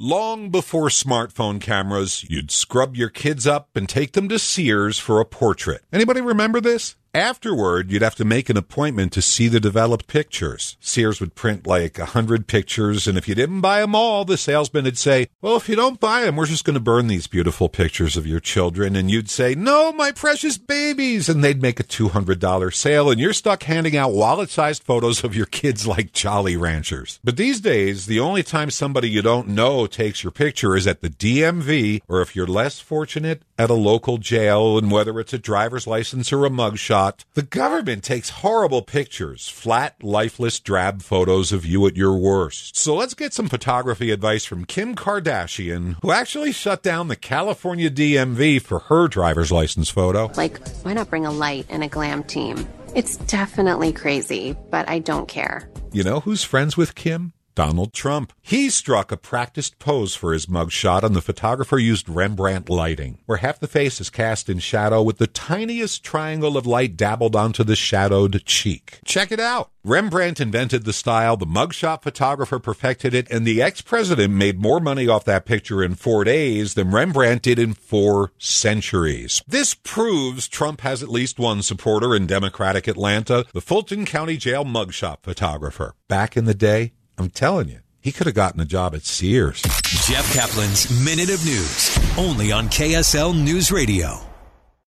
Long before smartphone cameras, you'd scrub your kids up and take them to Sears for a portrait. Anybody remember this? Afterward, you'd have to make an appointment to see the developed pictures. Sears would print like a hundred pictures, and if you didn't buy them all, the salesman would say, Well, if you don't buy them, we're just going to burn these beautiful pictures of your children. And you'd say, No, my precious babies. And they'd make a $200 sale, and you're stuck handing out wallet sized photos of your kids like Jolly Ranchers. But these days, the only time somebody you don't know takes your picture is at the DMV, or if you're less fortunate, at a local jail, and whether it's a driver's license or a mugshot, the government takes horrible pictures, flat, lifeless, drab photos of you at your worst. So let's get some photography advice from Kim Kardashian, who actually shut down the California DMV for her driver's license photo. Like, why not bring a light and a glam team? It's definitely crazy, but I don't care. You know who's friends with Kim? Donald Trump. He struck a practiced pose for his mugshot, and the photographer used Rembrandt lighting, where half the face is cast in shadow with the tiniest triangle of light dabbled onto the shadowed cheek. Check it out. Rembrandt invented the style, the mugshot photographer perfected it, and the ex president made more money off that picture in four days than Rembrandt did in four centuries. This proves Trump has at least one supporter in Democratic Atlanta, the Fulton County Jail mugshot photographer. Back in the day, I'm telling you, he could have gotten a job at Sears. Jeff Kaplan's Minute of News, only on KSL News Radio.